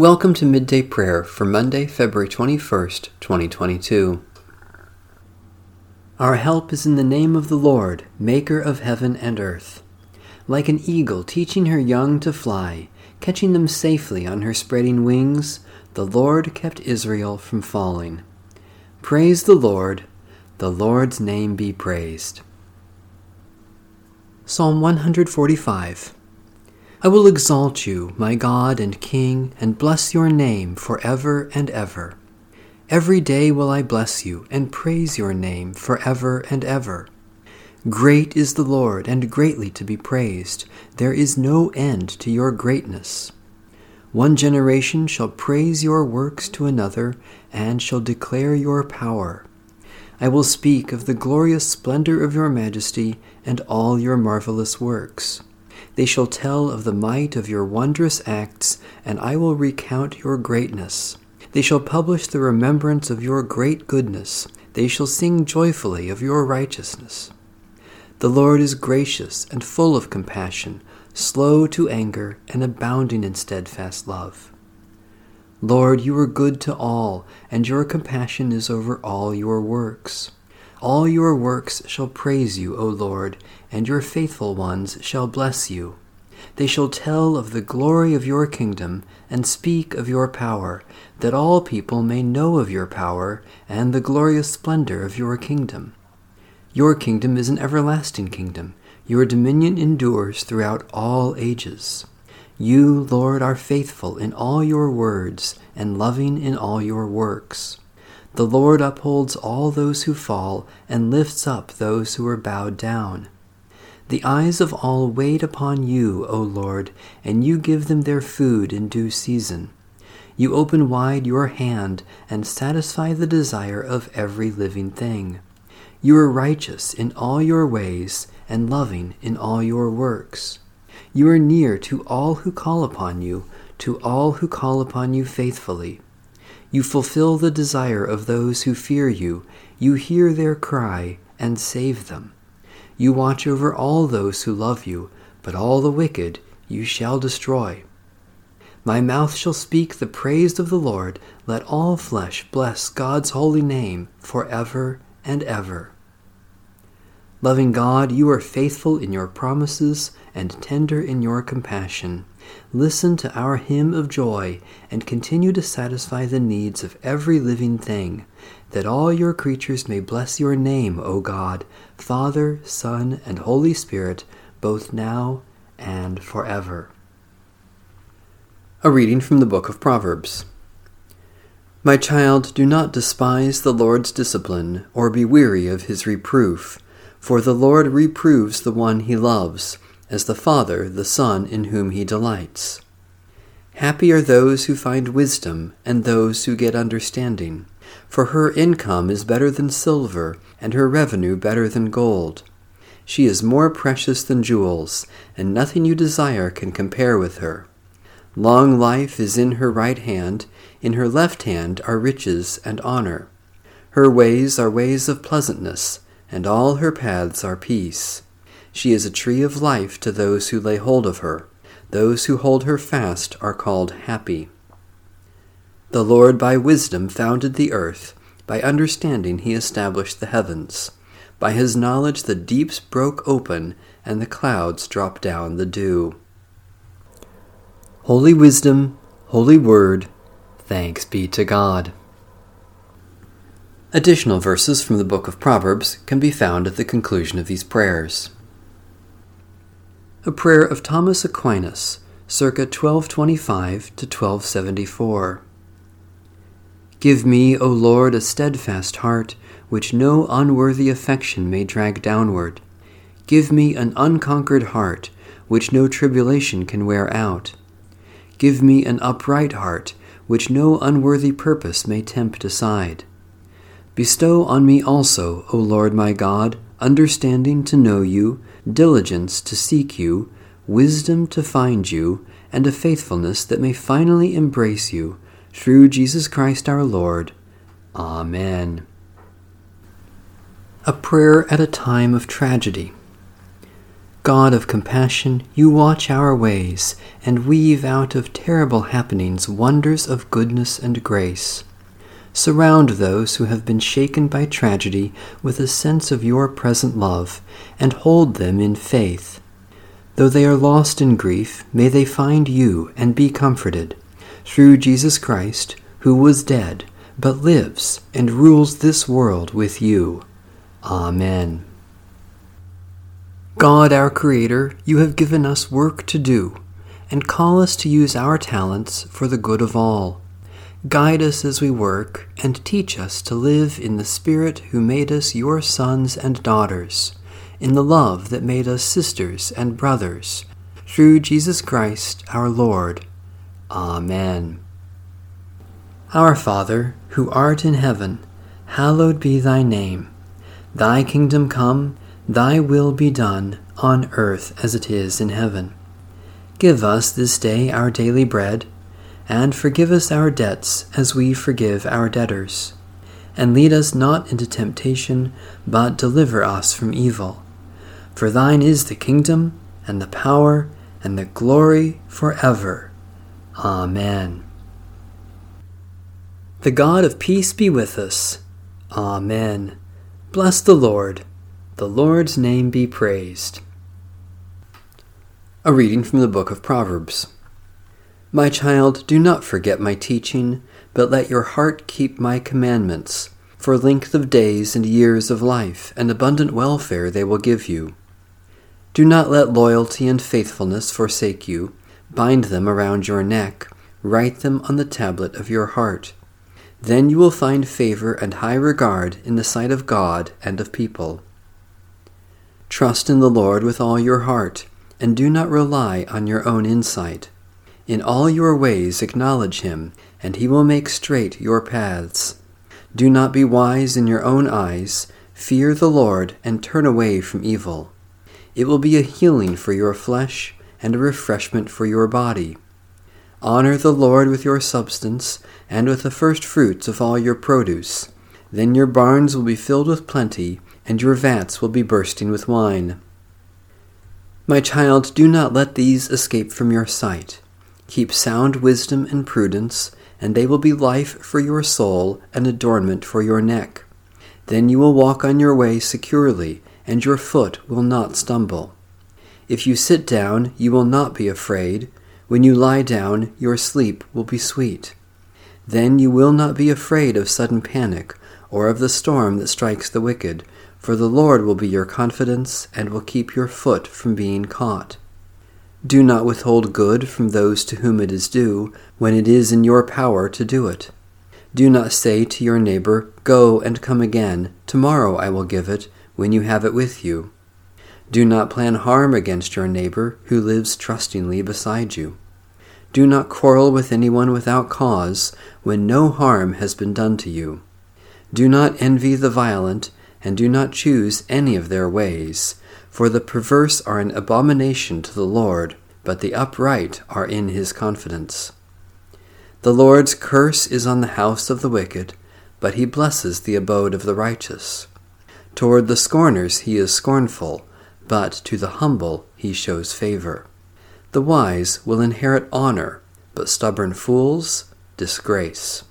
Welcome to Midday Prayer for Monday, February 21st, 2022. Our help is in the name of the Lord, Maker of heaven and earth. Like an eagle teaching her young to fly, catching them safely on her spreading wings, the Lord kept Israel from falling. Praise the Lord, the Lord's name be praised. Psalm 145 I will exalt you, my God and King, and bless your name for ever and ever. Every day will I bless you and praise your name for ever and ever. Great is the Lord, and greatly to be praised. There is no end to your greatness. One generation shall praise your works to another, and shall declare your power. I will speak of the glorious splendor of your majesty and all your marvelous works. They shall tell of the might of your wondrous acts, and I will recount your greatness. They shall publish the remembrance of your great goodness. They shall sing joyfully of your righteousness. The Lord is gracious and full of compassion, slow to anger, and abounding in steadfast love. Lord, you are good to all, and your compassion is over all your works. All your works shall praise you, O Lord, and your faithful ones shall bless you. They shall tell of the glory of your kingdom and speak of your power, that all people may know of your power and the glorious splendor of your kingdom. Your kingdom is an everlasting kingdom. Your dominion endures throughout all ages. You, Lord, are faithful in all your words and loving in all your works. The Lord upholds all those who fall and lifts up those who are bowed down. The eyes of all wait upon you, O Lord, and you give them their food in due season. You open wide your hand and satisfy the desire of every living thing. You are righteous in all your ways and loving in all your works. You are near to all who call upon you, to all who call upon you faithfully. You fulfill the desire of those who fear you. You hear their cry and save them. You watch over all those who love you, but all the wicked you shall destroy. My mouth shall speak the praise of the Lord. Let all flesh bless God's holy name for ever and ever. Loving God, you are faithful in your promises and tender in your compassion. Listen to our hymn of joy and continue to satisfy the needs of every living thing, that all your creatures may bless your name, O God, Father, Son, and Holy Spirit, both now and forever. A reading from the book of Proverbs. My child, do not despise the Lord's discipline, or be weary of his reproof, for the Lord reproves the one he loves as the Father the Son in whom he delights. Happy are those who find wisdom and those who get understanding, for her income is better than silver, and her revenue better than gold. She is more precious than jewels, and nothing you desire can compare with her. Long life is in her right hand, in her left hand are riches and honor. Her ways are ways of pleasantness, and all her paths are peace. She is a tree of life to those who lay hold of her. Those who hold her fast are called happy. The Lord by wisdom founded the earth, by understanding he established the heavens. By his knowledge the deeps broke open, and the clouds dropped down the dew. Holy Wisdom, Holy Word, thanks be to God. Additional verses from the book of Proverbs can be found at the conclusion of these prayers a prayer of Thomas Aquinas, circa 1225 to 1274. Give me, O Lord, a steadfast heart, which no unworthy affection may drag downward. Give me an unconquered heart, which no tribulation can wear out. Give me an upright heart, which no unworthy purpose may tempt aside. Bestow on me also, O Lord my God, understanding to know you, diligence to seek you, wisdom to find you, and a faithfulness that may finally embrace you, through Jesus Christ our Lord. Amen. A prayer at a time of tragedy. God of compassion, you watch our ways and weave out of terrible happenings wonders of goodness and grace. Surround those who have been shaken by tragedy with a sense of your present love and hold them in faith. Though they are lost in grief, may they find you and be comforted. Through Jesus Christ, who was dead, but lives and rules this world with you. Amen. God, our Creator, you have given us work to do, and call us to use our talents for the good of all. Guide us as we work, and teach us to live in the Spirit who made us your sons and daughters, in the love that made us sisters and brothers, through Jesus Christ our Lord. Amen. Our Father, who art in heaven, hallowed be thy name. Thy kingdom come, thy will be done, on earth as it is in heaven. Give us this day our daily bread and forgive us our debts as we forgive our debtors. And lead us not into temptation, but deliver us from evil. For thine is the kingdom, and the power, and the glory forever. Amen. The God of peace be with us. Amen. Bless the Lord. The Lord's name be praised. A reading from the book of Proverbs. My child, do not forget my teaching, but let your heart keep my commandments, for length of days and years of life and abundant welfare they will give you. Do not let loyalty and faithfulness forsake you. Bind them around your neck, write them on the tablet of your heart. Then you will find favor and high regard in the sight of God and of people. Trust in the Lord with all your heart, and do not rely on your own insight. In all your ways acknowledge him, and he will make straight your paths. Do not be wise in your own eyes. Fear the Lord, and turn away from evil. It will be a healing for your flesh, and a refreshment for your body. Honor the Lord with your substance, and with the first fruits of all your produce. Then your barns will be filled with plenty, and your vats will be bursting with wine. My child, do not let these escape from your sight. Keep sound wisdom and prudence, and they will be life for your soul and adornment for your neck. Then you will walk on your way securely, and your foot will not stumble. If you sit down, you will not be afraid. When you lie down, your sleep will be sweet. Then you will not be afraid of sudden panic, or of the storm that strikes the wicked, for the Lord will be your confidence, and will keep your foot from being caught. Do not withhold good from those to whom it is due, when it is in your power to do it. Do not say to your neighbor, Go and come again, tomorrow I will give it, when you have it with you. Do not plan harm against your neighbor who lives trustingly beside you. Do not quarrel with anyone without cause, when no harm has been done to you. Do not envy the violent, and do not choose any of their ways for the perverse are an abomination to the Lord, but the upright are in his confidence. The Lord's curse is on the house of the wicked, but he blesses the abode of the righteous. Toward the scorners he is scornful, but to the humble he shows favor. The wise will inherit honor, but stubborn fools, disgrace.